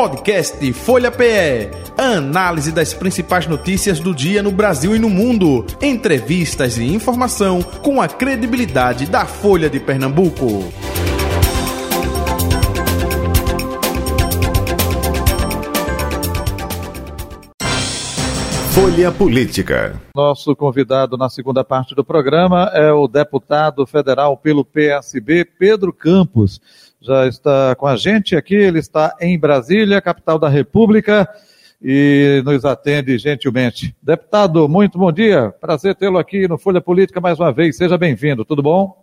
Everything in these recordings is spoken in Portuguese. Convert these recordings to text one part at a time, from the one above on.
Podcast Folha PE. Análise das principais notícias do dia no Brasil e no mundo. Entrevistas e informação com a credibilidade da Folha de Pernambuco. Folha Política. Nosso convidado na segunda parte do programa é o deputado federal pelo PSB, Pedro Campos. Já está com a gente aqui, ele está em Brasília, capital da República, e nos atende gentilmente. Deputado, muito bom dia. Prazer tê-lo aqui no Folha Política mais uma vez. Seja bem-vindo. Tudo bom?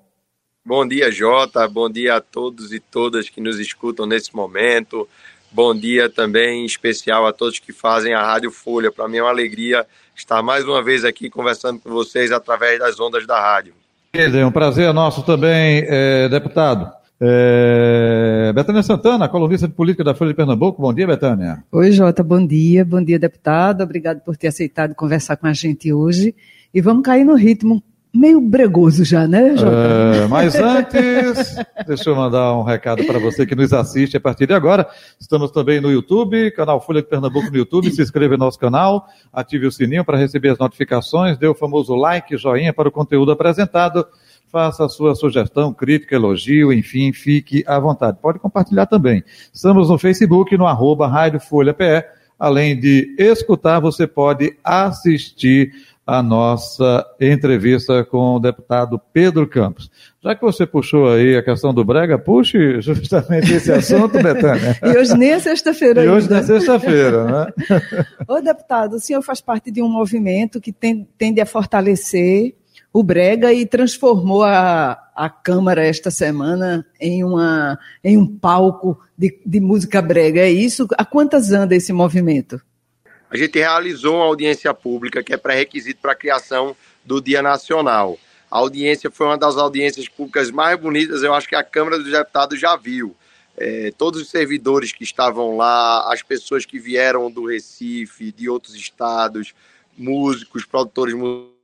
Bom dia, Jota. Bom dia a todos e todas que nos escutam nesse momento. Bom dia também especial a todos que fazem a Rádio Folha. Para mim é uma alegria estar mais uma vez aqui conversando com vocês através das ondas da rádio. É um prazer nosso também, é, deputado. É... Betânia Santana, colunista de política da Folha de Pernambuco. Bom dia, Betânia. Oi, Jota, bom dia. Bom dia, deputado. Obrigado por ter aceitado conversar com a gente hoje. E vamos cair no ritmo meio bregoso já, né, Jota? É, mas antes, deixa eu mandar um recado para você que nos assiste a partir de agora. Estamos também no YouTube, canal Folha de Pernambuco no YouTube. Se inscreva no nosso canal, ative o sininho para receber as notificações, dê o famoso like, joinha para o conteúdo apresentado. Faça a sua sugestão, crítica, elogio, enfim, fique à vontade. Pode compartilhar também. Estamos no Facebook, no arroba Rádio Folha PE. Além de escutar, você pode assistir a nossa entrevista com o deputado Pedro Campos. Já que você puxou aí a questão do Brega, puxe justamente esse assunto, Betânia. e hoje nem é sexta-feira E hoje não é sexta-feira, né? Ô, deputado, o senhor faz parte de um movimento que tende a fortalecer o Brega e transformou a, a Câmara esta semana em, uma, em um palco de, de música brega. É isso? Há quantas anda esse movimento? a gente realizou uma audiência pública que é pré-requisito para a criação do Dia Nacional. A audiência foi uma das audiências públicas mais bonitas, eu acho que a Câmara dos Deputados já viu. É, todos os servidores que estavam lá, as pessoas que vieram do Recife, de outros estados, músicos, produtores musicais,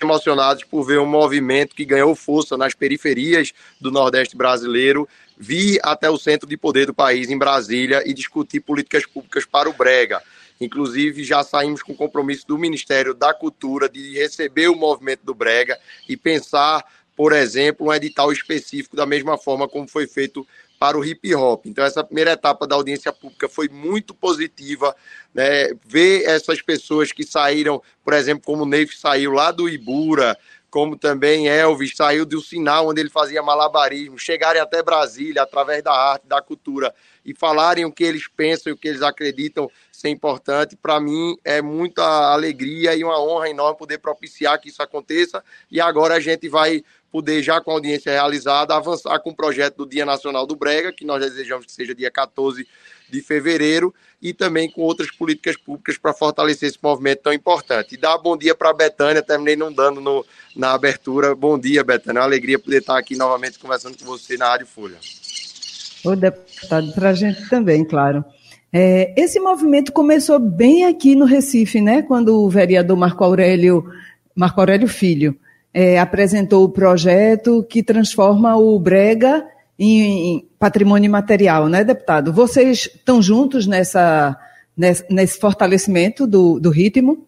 emocionados por ver um movimento que ganhou força nas periferias do Nordeste brasileiro vir até o centro de poder do país, em Brasília, e discutir políticas públicas para o Brega. Inclusive, já saímos com compromisso do Ministério da Cultura de receber o movimento do Brega e pensar, por exemplo, um edital específico, da mesma forma como foi feito para o hip hop. Então, essa primeira etapa da audiência pública foi muito positiva. Né? Ver essas pessoas que saíram, por exemplo, como o Neif saiu lá do Ibura, como também Elvis saiu do sinal onde ele fazia malabarismo, chegarem até Brasília através da arte, da cultura e falarem o que eles pensam e o que eles acreditam ser importante, para mim é muita alegria e uma honra enorme poder propiciar que isso aconteça. E agora a gente vai poder, já com a audiência realizada, avançar com o projeto do Dia Nacional do Brega, que nós desejamos que seja dia 14 de fevereiro, e também com outras políticas públicas para fortalecer esse movimento tão importante. E dar bom dia para a Betânia, terminei não dando no, na abertura. Bom dia, Betânia. É uma alegria poder estar aqui novamente conversando com você na Rádio Folha. O deputado, para a gente também, claro. É, esse movimento começou bem aqui no Recife, né? Quando o vereador Marco Aurélio, Marco Aurélio Filho é, apresentou o projeto que transforma o Brega em, em patrimônio material, né, deputado? Vocês estão juntos nessa, nesse, nesse fortalecimento do, do ritmo?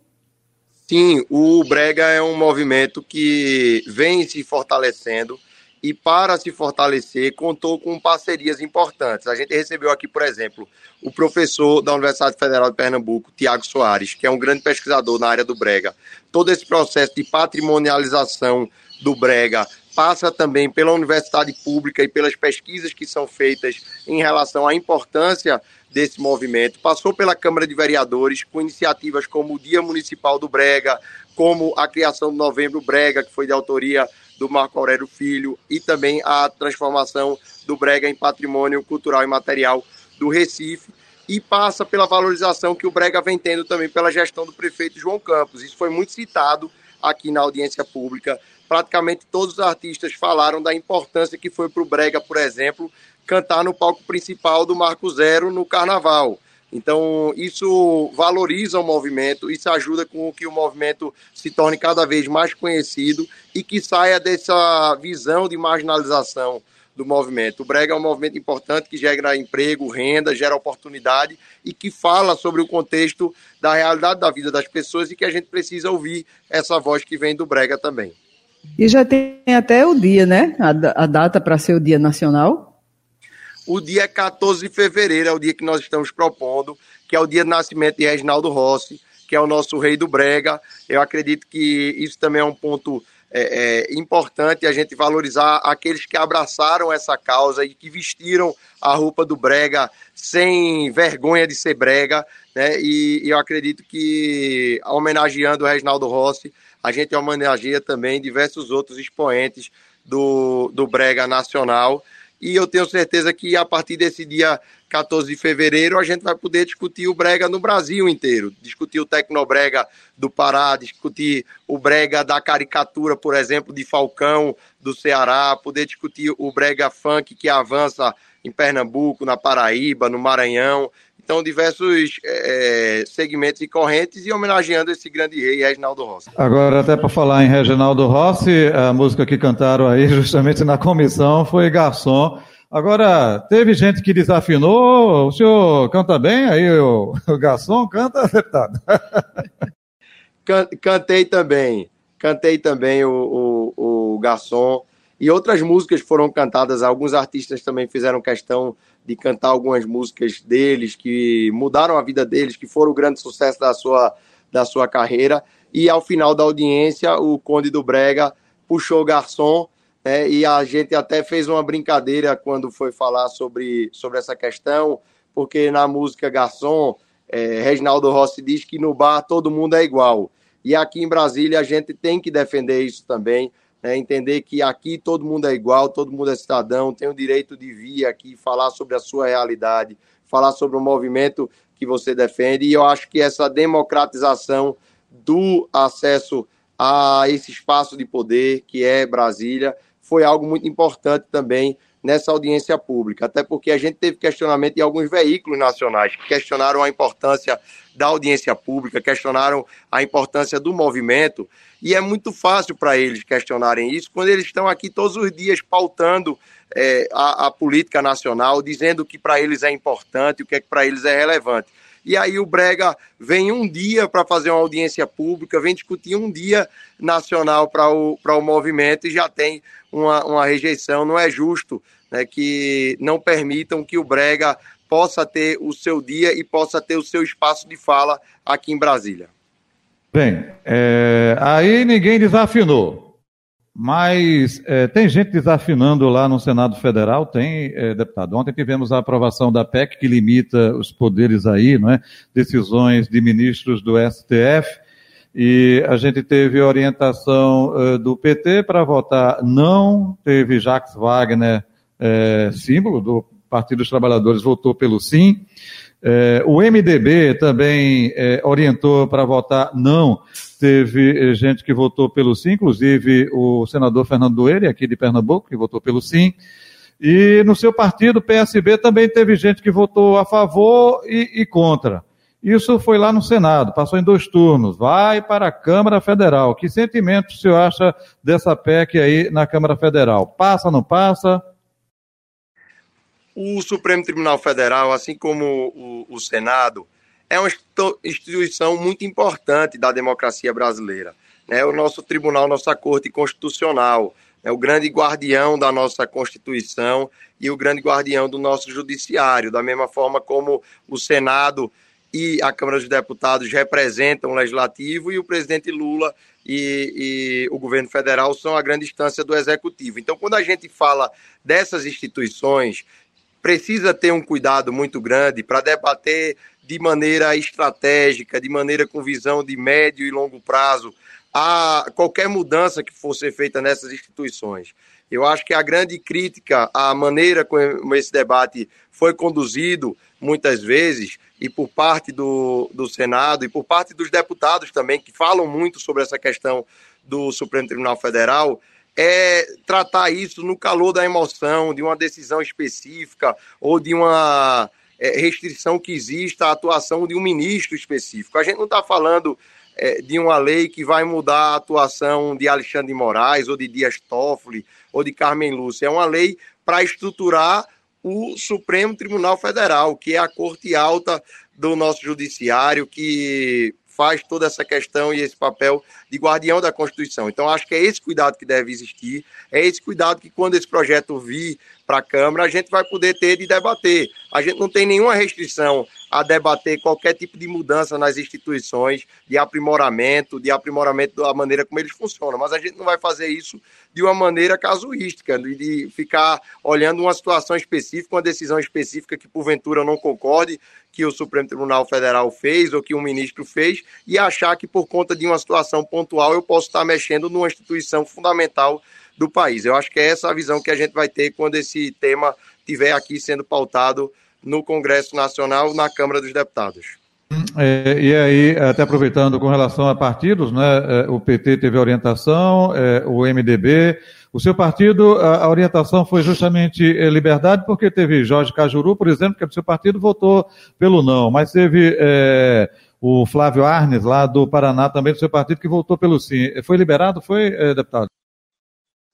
Sim, o Brega é um movimento que vem se fortalecendo e para se fortalecer contou com parcerias importantes. A gente recebeu aqui, por exemplo, o professor da Universidade Federal de Pernambuco, Tiago Soares, que é um grande pesquisador na área do Brega. Todo esse processo de patrimonialização do Brega passa também pela universidade pública e pelas pesquisas que são feitas em relação à importância desse movimento. Passou pela Câmara de Vereadores com iniciativas como o Dia Municipal do Brega, como a criação do Novembro Brega, que foi de autoria do Marco Aurélio Filho, e também a transformação do Brega em patrimônio cultural e material do Recife, e passa pela valorização que o Brega vem tendo também pela gestão do prefeito João Campos. Isso foi muito citado aqui na audiência pública. Praticamente todos os artistas falaram da importância que foi para o Brega, por exemplo, cantar no palco principal do Marco Zero no Carnaval. Então, isso valoriza o movimento, isso ajuda com que o movimento se torne cada vez mais conhecido e que saia dessa visão de marginalização do movimento. O Brega é um movimento importante que gera emprego, renda, gera oportunidade e que fala sobre o contexto da realidade da vida das pessoas e que a gente precisa ouvir essa voz que vem do Brega também. E já tem até o dia, né? A, a data para ser o Dia Nacional. O dia é 14 de fevereiro, é o dia que nós estamos propondo, que é o dia de nascimento de Reginaldo Rossi, que é o nosso rei do Brega. Eu acredito que isso também é um ponto é, é, importante a gente valorizar aqueles que abraçaram essa causa e que vestiram a roupa do brega sem vergonha de ser brega, né? E, e eu acredito que homenageando o Reginaldo Rossi, a gente homenageia também diversos outros expoentes do, do brega nacional. E eu tenho certeza que a partir desse dia 14 de fevereiro, a gente vai poder discutir o brega no Brasil inteiro. Discutir o tecnobrega do Pará, discutir o brega da caricatura, por exemplo, de Falcão do Ceará, poder discutir o brega funk que avança em Pernambuco, na Paraíba, no Maranhão. Então, diversos é, segmentos e correntes e homenageando esse grande rei, Reginaldo Rossi. Agora, até para falar em Reginaldo Rossi, a música que cantaram aí justamente na comissão foi Garçom, Agora, teve gente que desafinou, o senhor canta bem, aí o, o garçom canta, deputado? Cantei também, cantei também o, o, o garçom, e outras músicas foram cantadas, alguns artistas também fizeram questão de cantar algumas músicas deles, que mudaram a vida deles, que foram o grande sucesso da sua, da sua carreira, e ao final da audiência, o Conde do Brega puxou o garçom, é, e a gente até fez uma brincadeira quando foi falar sobre, sobre essa questão, porque na música Garçom, é, Reginaldo Rossi diz que no bar todo mundo é igual. E aqui em Brasília a gente tem que defender isso também, né, entender que aqui todo mundo é igual, todo mundo é cidadão, tem o direito de vir aqui falar sobre a sua realidade, falar sobre o movimento que você defende. E eu acho que essa democratização do acesso a esse espaço de poder que é Brasília foi algo muito importante também nessa audiência pública, até porque a gente teve questionamento em alguns veículos nacionais que questionaram a importância da audiência pública, questionaram a importância do movimento, e é muito fácil para eles questionarem isso quando eles estão aqui todos os dias pautando é, a, a política nacional, dizendo o que para eles é importante, o que, é que para eles é relevante. E aí o Brega vem um dia para fazer uma audiência pública, vem discutir um dia nacional para o, o movimento e já tem uma, uma rejeição. Não é justo né, que não permitam que o Brega possa ter o seu dia e possa ter o seu espaço de fala aqui em Brasília. Bem, é, aí ninguém desafinou. Mas é, tem gente desafinando lá no Senado Federal, tem, é, deputado. Ontem tivemos a aprovação da PEC que limita os poderes aí, não é? Decisões de ministros do STF. E a gente teve orientação uh, do PT para votar não, teve Jacques Wagner, é, símbolo do Partido dos Trabalhadores, votou pelo sim. É, o MDB também é, orientou para votar não. Teve é, gente que votou pelo sim, inclusive o senador Fernando Doeire, aqui de Pernambuco, que votou pelo sim. E no seu partido, PSB, também teve gente que votou a favor e, e contra. Isso foi lá no Senado, passou em dois turnos, vai para a Câmara Federal. Que sentimento o senhor acha dessa PEC aí na Câmara Federal? Passa, não passa? O Supremo Tribunal Federal, assim como o, o Senado, é uma instituição muito importante da democracia brasileira. Né? O nosso tribunal, nossa Corte Constitucional, é o grande guardião da nossa Constituição e o grande guardião do nosso Judiciário, da mesma forma como o Senado e a Câmara dos Deputados representam o Legislativo e o presidente Lula e, e, o governo federal são a grande instância do Executivo. Então, quando a gente fala dessas instituições precisa ter um cuidado muito grande para debater de maneira estratégica, de maneira com visão de médio e longo prazo, a qualquer mudança que fosse feita nessas instituições. Eu acho que a grande crítica à maneira como esse debate foi conduzido, muitas vezes, e por parte do, do Senado e por parte dos deputados também, que falam muito sobre essa questão do Supremo Tribunal Federal, é tratar isso no calor da emoção, de uma decisão específica ou de uma é, restrição que exista à atuação de um ministro específico. A gente não está falando é, de uma lei que vai mudar a atuação de Alexandre de Moraes ou de Dias Toffoli ou de Carmen Lúcia. É uma lei para estruturar o Supremo Tribunal Federal, que é a corte alta do nosso judiciário, que faz toda essa questão e esse papel de guardião da Constituição. Então, acho que é esse cuidado que deve existir, é esse cuidado que, quando esse projeto vir para a Câmara, a gente vai poder ter de debater. A gente não tem nenhuma restrição a debater qualquer tipo de mudança nas instituições, de aprimoramento, de aprimoramento da maneira como eles funcionam. Mas a gente não vai fazer isso de uma maneira casuística, de ficar olhando uma situação específica, uma decisão específica que porventura não concorde que o Supremo Tribunal Federal fez ou que um ministro fez e achar que por conta de uma situação pontual eu posso estar mexendo numa instituição fundamental do país. Eu acho que é essa a visão que a gente vai ter quando esse tema estiver aqui sendo pautado no Congresso Nacional, na Câmara dos Deputados. É, e aí, até aproveitando com relação a partidos, né, é, o PT teve orientação, é, o MDB, o seu partido, a, a, orientação foi justamente é, liberdade, porque teve Jorge Cajuru, por exemplo, que é do seu partido, votou pelo não, mas teve é, o Flávio Arnes, lá do Paraná, também do seu partido, que votou pelo sim. Foi liberado, foi, deputado?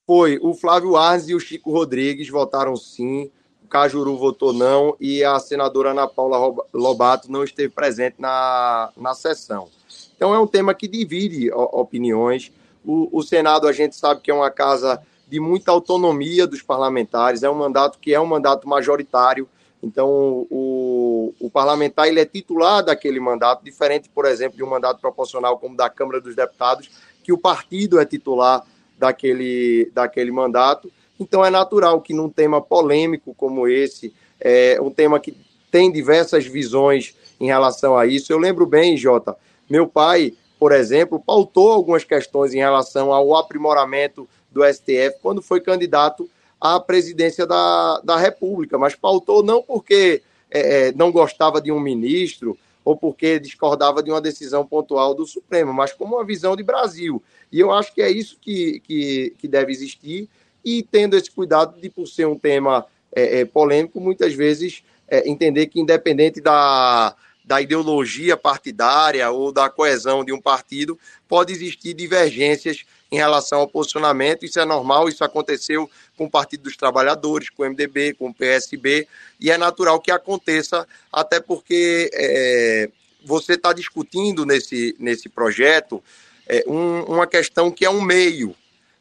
Foi, o Flávio Arnes e o Chico Rodrigues votaram sim, Cajuru votou não e a senadora Ana Paula Lobato não esteve presente na, na sessão. Então é um tema que divide opiniões. O, o Senado a gente sabe que é uma casa de muita autonomia dos parlamentares, é um mandato que é um mandato majoritário. Então, o, o, parlamentar ele é titular daquele mandato, diferente, por exemplo, de um mandato proporcional como da Câmara dos Deputados, que o partido é titular daquele, daquele mandato. Então é natural que num tema polêmico como esse, é, um tema que tem diversas visões em relação a isso. Eu lembro bem, Jota, meu pai, por exemplo, pautou algumas questões em relação ao aprimoramento do STF quando foi candidato à presidência da, da República, mas pautou não porque é, é, não gostava de um ministro ou porque discordava de uma decisão pontual do Supremo, mas como uma visão de Brasil. E eu acho que é isso que, que, que deve existir e tendo esse cuidado de, por ser um tema é, é, polêmico, muitas vezes é, entender que, independente da, da ideologia partidária ou da coesão de um partido, pode existir divergências em relação ao posicionamento. Isso é normal, isso aconteceu com o Partido dos Trabalhadores, com o MDB, com o PSB, e é natural que aconteça, até porque é, você está discutindo nesse, nesse projeto é, um, uma questão que é um meio,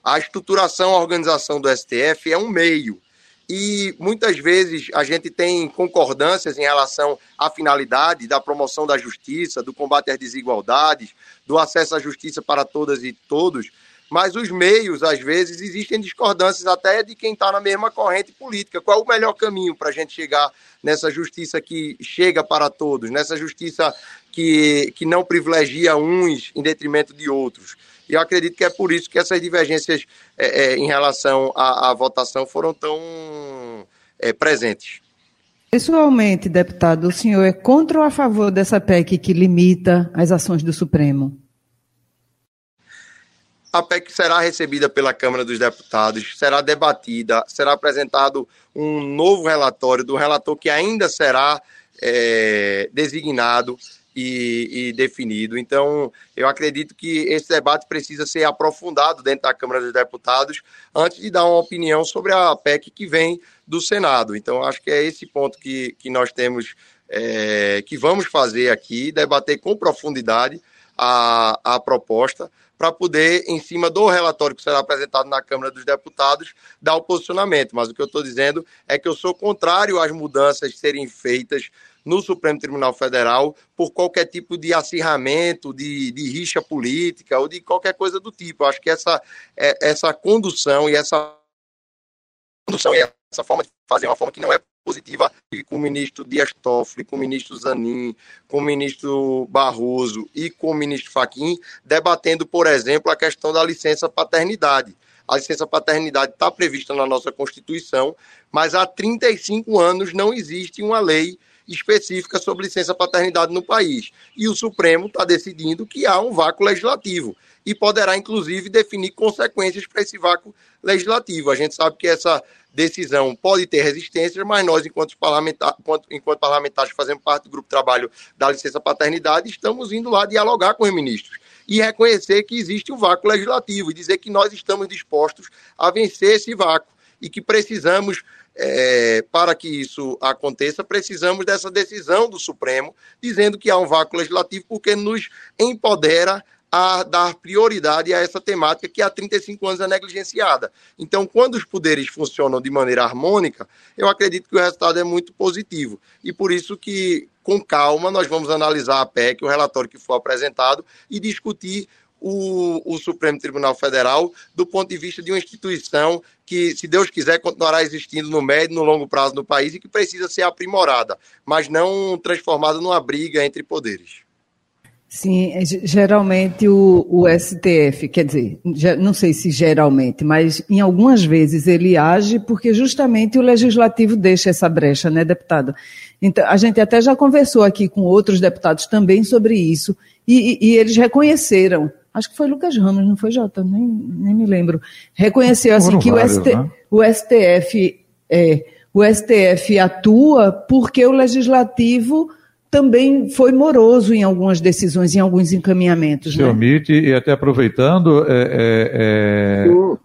a estruturação, a organização do STF é um meio. E muitas vezes a gente tem concordâncias em relação à finalidade da promoção da justiça, do combate às desigualdades, do acesso à justiça para todas e todos, mas os meios, às vezes, existem discordâncias até de quem está na mesma corrente política. Qual é o melhor caminho para a gente chegar nessa justiça que chega para todos, nessa justiça que, que não privilegia uns em detrimento de outros? E eu acredito que é por isso que essas divergências é, é, em relação à, à, votação foram tão é, presentes. Pessoalmente, deputado, o senhor é contra ou a favor dessa PEC que limita as ações do Supremo? A PEC será recebida pela Câmara dos Deputados, será debatida, será apresentado um novo relatório do relator que ainda será é, designado e, e, definido. Então, eu acredito que esse debate precisa ser aprofundado dentro da Câmara dos Deputados antes de dar uma opinião sobre a PEC que vem do Senado. Então, acho que é esse ponto que, que nós temos, é, que vamos fazer aqui, debater com profundidade a, a proposta para poder, em cima do relatório que será apresentado na Câmara dos Deputados, dar o posicionamento. Mas o que eu estou dizendo é que eu sou contrário às mudanças serem feitas no Supremo Tribunal Federal por qualquer tipo de acirramento, de, de rixa política ou de qualquer coisa do tipo. Eu acho que essa, é, essa condução e essa condução e essa forma de fazer uma forma que não é positiva com o ministro Dias Toffoli, com o ministro Zanin, com o ministro Barroso e com o ministro Faquim, debatendo, por exemplo, a questão da licença paternidade. A licença paternidade está prevista na nossa Constituição, mas há 35 anos não existe uma lei específica sobre licença paternidade no país. E o Supremo está decidindo que há um vácuo legislativo e poderá, inclusive, definir consequências para esse vácuo legislativo. A gente sabe que essa decisão pode ter resistências, mas nós, enquanto, parlamentar, enquanto, parlamentares que fazemos parte do grupo de trabalho da licença paternidade, estamos indo lá dialogar com os ministros e reconhecer que existe um vácuo legislativo e dizer que nós estamos dispostos a vencer esse vácuo e que precisamos é, para que isso aconteça, precisamos dessa decisão do Supremo, dizendo que há um vácuo legislativo, porque nos empodera a dar prioridade a essa temática que há 35 anos é negligenciada. Então, quando os poderes funcionam de maneira harmônica, eu acredito que o resultado é muito positivo. E por isso que, com calma, nós vamos analisar a PEC, o relatório que for apresentado, e discutir o, o, Supremo Tribunal Federal do ponto de vista de uma instituição que, se Deus quiser, continuará existindo no médio e no longo prazo no país e que precisa ser aprimorada, mas não transformada numa briga entre poderes. Sim, é, geralmente o, o, STF, quer dizer, não sei se geralmente, mas em algumas vezes ele age porque justamente o legislativo deixa essa brecha, né, deputado? Então, a gente até já conversou aqui com outros deputados também sobre isso e, e, e eles reconheceram acho que foi Lucas Ramos, não foi Jota, nem, nem me lembro, reconheceu assim que vários, o, ST, né? o STF é, o STF atua porque o legislativo também foi moroso em algumas decisões, em alguns encaminhamentos. Se né? omite, e até aproveitando, é, é, é o,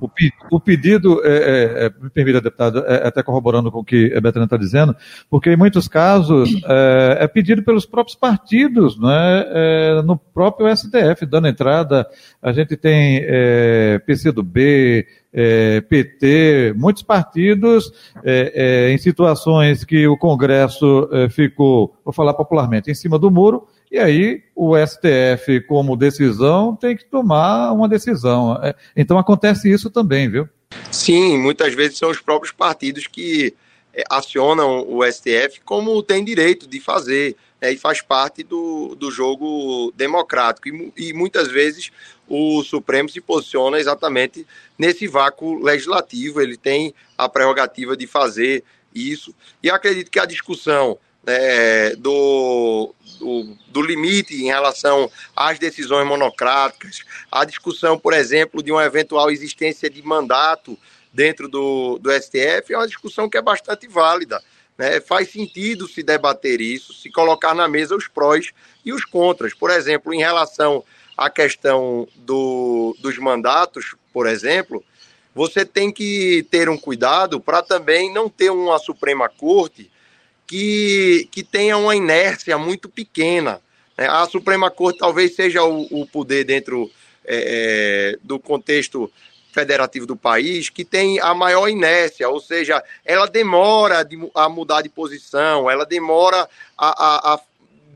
o, pedido, é, é, é, me permita, deputado, até corroborando com o que a Betânia está dizendo, porque em muitos casos é, pedido pelos próprios partidos, né, no próprio STF, dando entrada, a gente tem PCdoB, é, PT, muitos partidos é, é, em situações que o Congresso é, ficou, vou falar popularmente, em cima do muro, e aí o STF, como decisão, tem que tomar uma decisão. É, então acontece isso também, viu? Sim, muitas vezes são os próprios partidos que acionam o STF como tem direito de fazer. Né, e faz parte do, do jogo democrático. E, e, muitas vezes o Supremo se posiciona exatamente nesse vácuo legislativo, ele tem a prerrogativa de fazer isso. E acredito que a discussão né, do, do, do, limite em relação às decisões monocráticas, a discussão, por exemplo, de uma eventual existência de mandato dentro do, do STF, é uma discussão que é bastante válida. Né? Faz sentido se debater isso, se colocar na mesa os prós e os contras. Por exemplo, em relação à questão do, dos mandatos, por exemplo, você tem que ter um cuidado para também não ter uma Suprema Corte que, que tenha uma inércia muito pequena. Né? A Suprema Corte talvez seja o, o poder dentro é, é do contexto federativo do país que tem a maior inércia, ou seja, ela demora a mudar de posição, ela demora a, a, a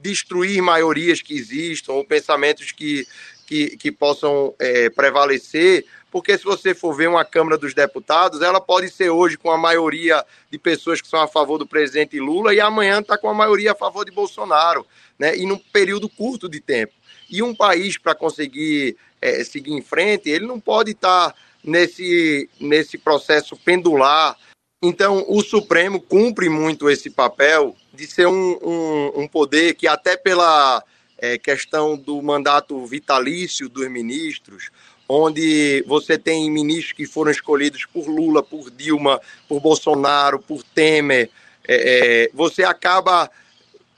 destruir maiorias que existam ou pensamentos que, que, que possam é, prevalecer, porque se você for ver uma Câmara dos Deputados, ela pode ser hoje com a maioria de pessoas que são a favor do presidente Lula e amanhã está com a maioria a favor de Bolsonaro, né? e num período curto de tempo. E um país, para conseguir é, seguir em frente, ele não pode estar tá nesse, nesse processo pendular. Então, o Supremo cumpre muito esse papel de ser um, um, um poder que, até pela é, questão do mandato vitalício dos ministros, onde você tem ministros que foram escolhidos por Lula, por Dilma, por Bolsonaro, por Temer, é, é, você acaba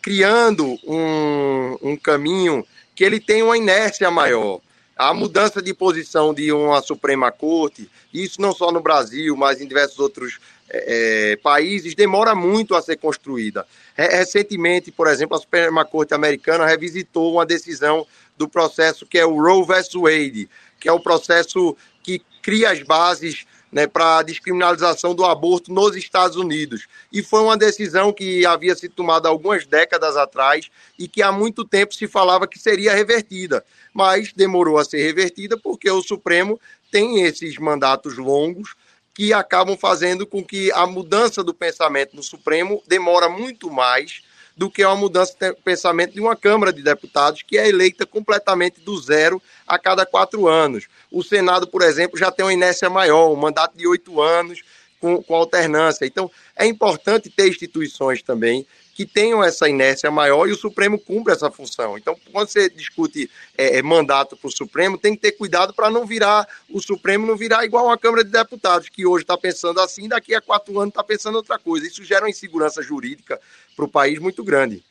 criando um, um caminho que ele tem uma inércia maior. A mudança de posição de uma Suprema Corte, isso não só no Brasil, mas em diversos outros é, é países, demora muito a ser construída. Recentemente, por exemplo, a Suprema Corte Americana revisitou uma decisão do processo que é o Roe vs. Wade, que é o processo que cria as bases né, para a descriminalização do aborto nos Estados Unidos. E foi uma decisão que havia sido tomada algumas décadas atrás e que há muito tempo se falava que seria revertida, mas demorou a ser revertida porque o Supremo tem esses mandatos longos que acabam fazendo com que a mudança do pensamento no Supremo demora muito mais do que uma mudança de pensamento de uma Câmara de Deputados que é eleita completamente do zero a cada quatro anos. O Senado, por exemplo, já tem uma inércia maior, um mandato de oito anos com, com alternância. Então, é importante ter instituições também que tenham essa inércia maior e o Supremo cumpre essa função. Então, quando você discute é, é mandato para o Supremo, tem que ter cuidado para não virar o Supremo não virar igual a Câmara de Deputados, que hoje está pensando assim, daqui a quatro anos está pensando outra coisa. Isso gera uma insegurança jurídica para o país muito grande.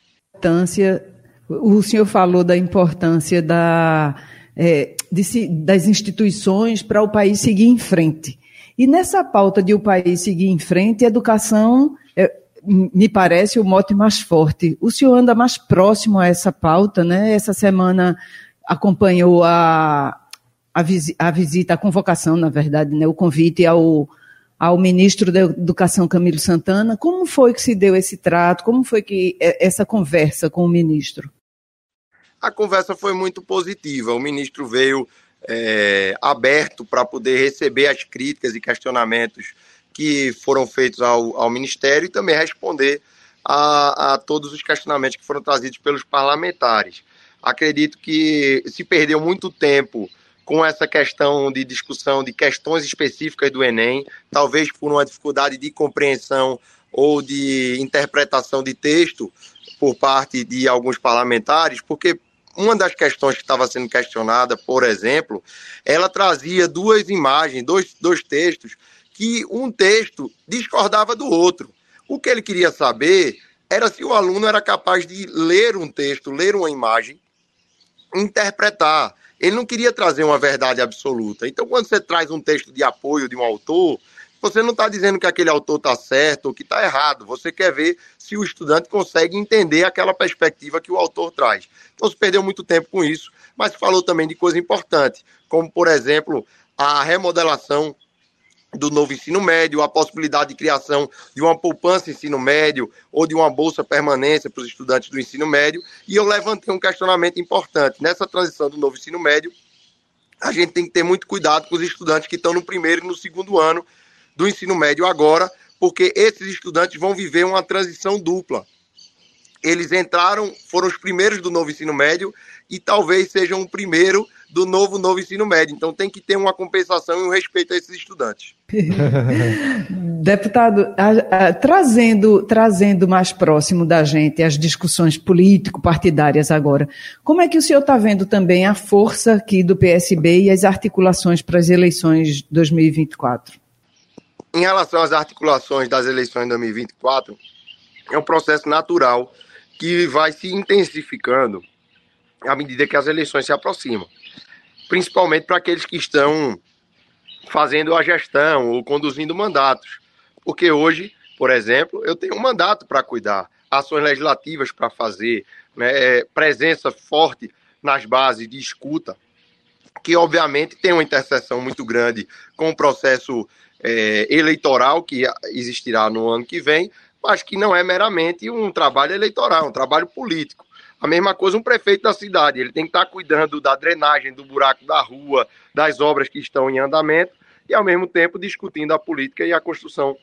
O senhor falou da importância da, é, de, das instituições para o país seguir em frente. E nessa pauta de o país seguir em frente, educação é, me parece o mote mais forte. O senhor anda mais próximo a essa pauta, né? Essa semana acompanhou a, a, a visita, a convocação, na verdade, né? O convite ao, ao ministro da Educação, Camilo Santana. Como foi que se deu esse trato? Como foi que é, essa conversa com o ministro? A conversa foi muito positiva. O ministro veio é, aberto para poder receber as críticas e questionamentos que foram feitos ao, ao Ministério e também responder a, a todos os questionamentos que foram trazidos pelos parlamentares. Acredito que se perdeu muito tempo com essa questão de discussão de questões específicas do Enem, talvez por uma dificuldade de compreensão ou de interpretação de texto por parte de alguns parlamentares, porque uma das questões que estava sendo questionada, por exemplo, ela trazia duas imagens, dois, dois textos que um texto discordava do outro. O que ele queria saber era se o aluno era capaz de ler um texto, ler uma imagem, interpretar. Ele não queria trazer uma verdade absoluta. Então, quando você traz um texto de apoio de um autor, você não está dizendo que aquele autor está certo ou que está errado. Você quer ver se o estudante consegue entender aquela perspectiva que o autor traz. Então, se perdeu muito tempo com isso, mas falou também de coisa importante, como, por exemplo, a remodelação do novo ensino médio, a possibilidade de criação de uma poupança ensino médio ou de uma bolsa permanência para os estudantes do ensino médio. E eu levantei um questionamento importante. Nessa transição do novo ensino médio, a gente tem que ter muito cuidado com os estudantes que estão no primeiro e no segundo ano do ensino médio agora, porque esses estudantes vão viver uma transição dupla. Eles entraram, foram os primeiros do novo ensino médio e talvez sejam o primeiro do novo novo ensino médio. Então tem que ter uma compensação e um respeito a esses estudantes. Deputado, a, a, trazendo, trazendo mais próximo da gente as discussões político-partidárias agora, como é que o senhor está vendo também a força aqui do PSB e as articulações para as eleições 2024? Em relação às articulações das eleições de 2024, é um processo natural que vai se intensificando à medida que as eleições se aproximam principalmente para aqueles que estão fazendo a gestão ou conduzindo mandatos. Porque hoje, por exemplo, eu tenho um mandato para cuidar, ações legislativas para fazer, né, presença forte nas bases de escuta, que obviamente tem uma interseção muito grande com o processo é, eleitoral que existirá no ano que vem, mas que não é meramente um trabalho eleitoral, é um trabalho político. A mesma coisa um prefeito da cidade, ele tem que estar cuidando da drenagem, do buraco da rua, das obras que estão em andamento e ao mesmo tempo discutindo a política e a construção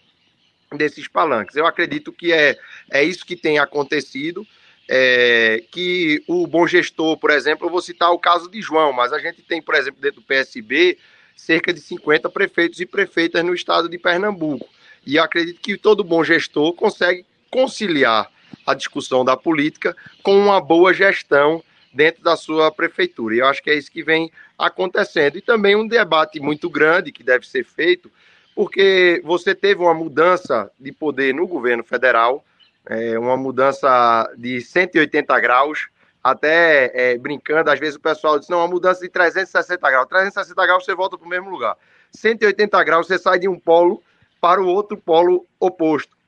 desses palanques. Eu acredito que é, é isso que tem acontecido, é, que o bom gestor, por exemplo, eu vou citar o caso de João, mas a gente tem, por exemplo, dentro do PSB, cerca de 50 prefeitos e prefeitas no estado de Pernambuco. E eu acredito que todo bom gestor consegue conciliar a discussão da política com uma boa gestão dentro da sua prefeitura. E eu acho que é isso que vem acontecendo. E também um debate muito grande que deve ser feito, porque você teve uma mudança de poder no governo federal, é, uma mudança de 180 graus, até é, brincando, às vezes o pessoal diz, não, uma mudança de 360 graus. 360 graus você volta para o mesmo lugar. 180 graus você sai de um polo para o outro polo oposto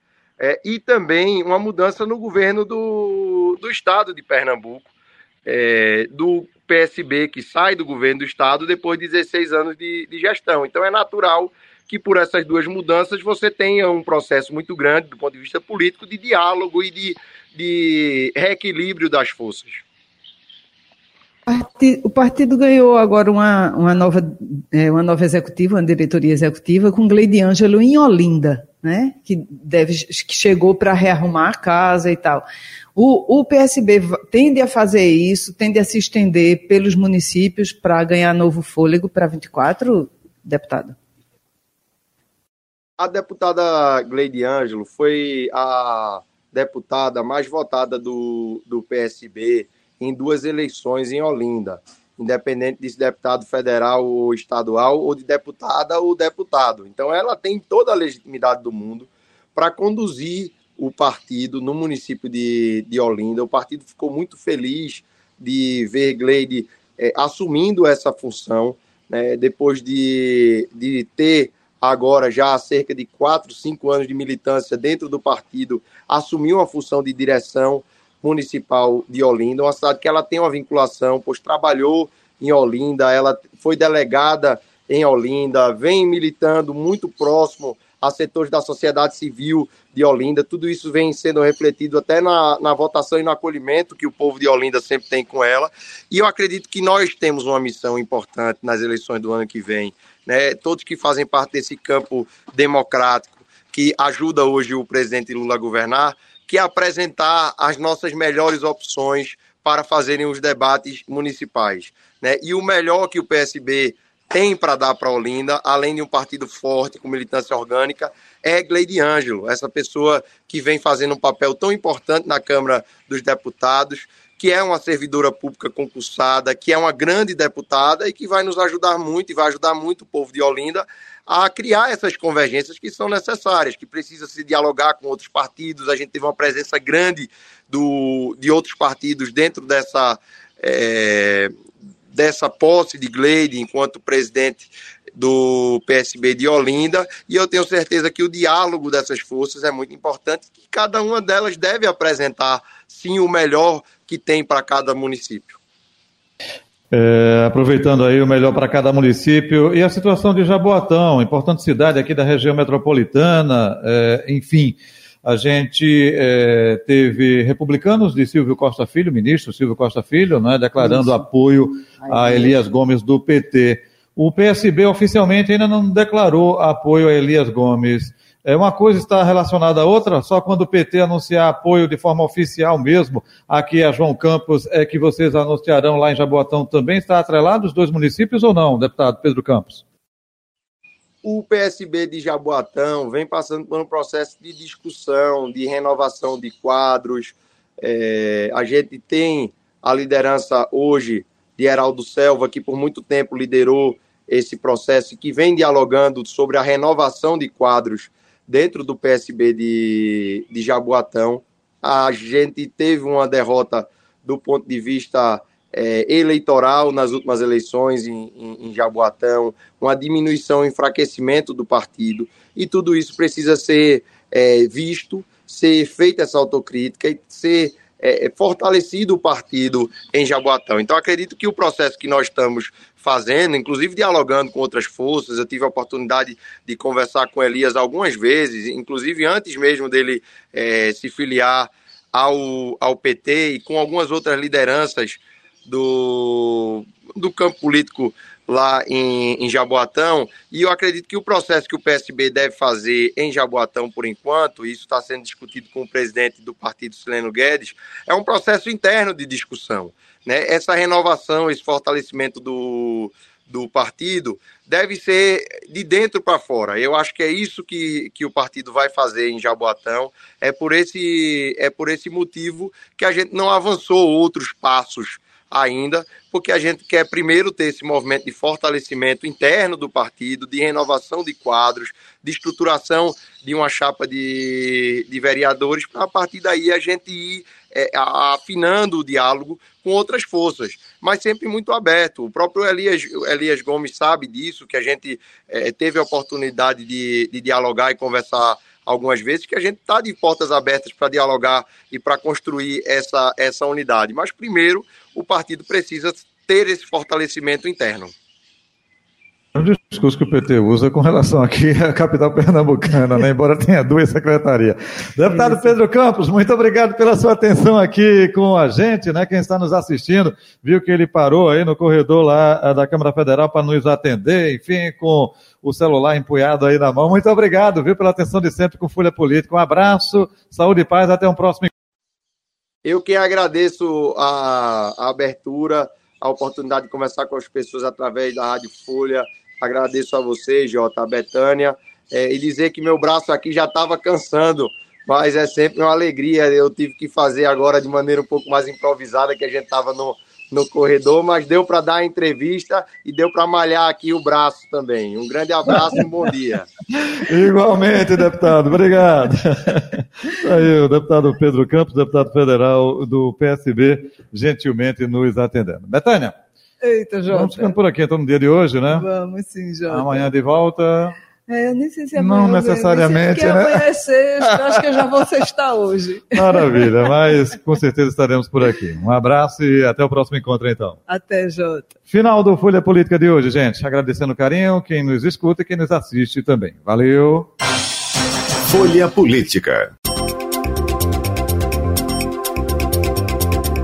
é, e também uma mudança no governo do, do estado de Pernambuco, é, do PSB, que sai do governo do estado depois de 16 anos de, de gestão. Então é natural que por essas duas mudanças você tenha um processo muito grande do ponto de vista político de diálogo e de, de reequilíbrio das forças. O partido ganhou agora uma, uma, nova, é, uma nova executiva, uma diretoria executiva, com Gleide Ângelo em Olinda, né? que, deve, que chegou para rearrumar a casa e tal. O, o PSB tende a fazer isso, tende a se estender pelos municípios para ganhar novo fôlego para 24, deputado? A deputada Gleide Ângelo foi a deputada mais votada do, do PSB em duas eleições em Olinda, independente de deputado federal ou estadual, ou de deputada ou deputado. Então, ela tem toda a legitimidade do mundo para conduzir o partido no município de, de Olinda. O partido ficou muito feliz de ver Gleide é, assumindo essa função, né, depois de, de ter agora já há cerca de 4, 5 anos de militância dentro do partido, assumiu uma função de direção municipal de Olinda, uma cidade que ela tem uma vinculação, pois trabalhou em Olinda, ela foi delegada em Olinda, vem militando muito próximo a setores da sociedade civil de Olinda. Tudo isso vem sendo refletido até na, na votação e no acolhimento que o povo de Olinda sempre tem com ela. E eu acredito que nós temos uma missão importante nas eleições do ano que vem. Né? Todos que fazem parte desse campo democrático que ajuda hoje o presidente Lula a governar, que é apresentar as nossas melhores opções para fazerem os debates municipais. Né? E o melhor que o PSB tem para dar para Olinda, além de um partido forte com militância orgânica, é Gleide Ângelo, essa pessoa que vem fazendo um papel tão importante na Câmara dos Deputados, que é uma servidora pública concursada, que é uma grande deputada e que vai nos ajudar muito e vai ajudar muito o povo de Olinda a criar essas convergências que são necessárias, que precisa se dialogar com outros partidos. A gente teve uma presença grande do, de outros partidos dentro dessa, é, dessa posse de Gleide enquanto presidente do PSB de Olinda, e eu tenho certeza que o diálogo dessas forças é muito importante, que cada uma delas deve apresentar, sim, o melhor que tem para cada município. É, aproveitando aí o melhor para cada município, e a situação de Jaboatão, importante cidade aqui da região metropolitana, é, enfim, a gente é, teve republicanos de Silvio Costa Filho, ministro Silvio Costa Filho, né, declarando Isso. apoio a Elias Gomes do PT. O PSB oficialmente ainda não declarou apoio a Elias Gomes. É uma coisa está relacionada à outra, só quando o PT anunciar apoio de forma oficial mesmo, aqui a João Campos, é que vocês anunciarão lá em Jaboatão também está atrelado os dois municípios ou não, deputado Pedro Campos? O PSB de Jaboatão vem passando por um processo de discussão, de renovação de quadros. É, a gente tem a liderança hoje de Heraldo Selva, que por muito tempo liderou esse processo, que vem dialogando sobre a renovação de quadros dentro do PSB de, de Jaboatão. A gente teve uma derrota do ponto de vista é, eleitoral nas últimas eleições em, em, em Jaboatão, uma diminuição, um enfraquecimento do partido, e tudo isso precisa ser é, visto, ser feita essa autocrítica e ser é, fortalecido o partido em Jaboatão. Então, acredito que o processo que nós estamos fazendo, inclusive dialogando com outras forças, eu tive a oportunidade de conversar com Elias algumas vezes, inclusive antes mesmo dele é, se filiar ao, ao PT e com algumas outras lideranças do, do campo político lá em, em, Jaboatão, e eu acredito que o processo que o PSB deve fazer em Jaboatão, por enquanto, isso está sendo discutido com o presidente do partido, Sileno Guedes, é um processo interno de discussão. Né? Essa renovação, esse fortalecimento do, do partido deve ser de dentro para fora. Eu acho que é isso que, que o partido vai fazer em Jaboatão. É por, esse, é por esse motivo que a gente não avançou outros passos ainda, porque a gente quer primeiro ter esse movimento de fortalecimento interno do partido, de renovação de quadros, de estruturação de uma chapa de, de vereadores, para a partir daí a gente ir é, afinando o diálogo com outras forças, mas sempre muito aberto. O próprio Elias, Elias Gomes sabe disso, que a gente é, teve a oportunidade de, de dialogar e conversar algumas vezes, que a gente está de portas abertas para dialogar e para construir essa, essa unidade. Mas primeiro, o partido precisa ter esse fortalecimento interno. É um discurso que o PT usa com relação aqui à capital pernambucana, né? embora tenha duas secretarias. Deputado Pedro Campos, muito obrigado pela sua atenção aqui com a gente, né? Quem está nos assistindo, viu que ele parou aí no corredor lá eh, da Câmara Federal para nos atender, enfim, com o celular empunhado aí na mão. Muito obrigado, viu, pela atenção de sempre com Folha Política. Um abraço, saúde e paz, até um próximo. Eu que agradeço a, a abertura, a oportunidade de conversar com as pessoas através da Rádio Folha Agradeço a você, Jota, a Betânia, é, e dizer que meu braço aqui já estava cansando, mas é sempre uma alegria. Eu tive que fazer agora de maneira um pouco mais improvisada, que a gente estava no, no corredor, mas deu para dar a entrevista e deu para malhar aqui o braço também. Um grande abraço e um bom dia. Igualmente, deputado, obrigado. Aí o deputado Pedro Campos, deputado federal do PSB, gentilmente nos atendendo. Betânia. Eita, Jota. Vamos ficando por aqui, então, no dia de hoje, né? Vamos sim, Jota. Amanhã de volta. É, eu nem sei se é Não amanhã, necessariamente, Que né? amanhã é sexta, acho que eu já vou sextar hoje. Maravilha, mas com certeza estaremos por aqui. Um abraço e até o próximo encontro, então. Até, Jota. Final do Folha Política de hoje, gente. Agradecendo o carinho, quem nos escuta e quem nos assiste também. Valeu! Folha Política.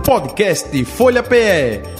Podcast Folha PE.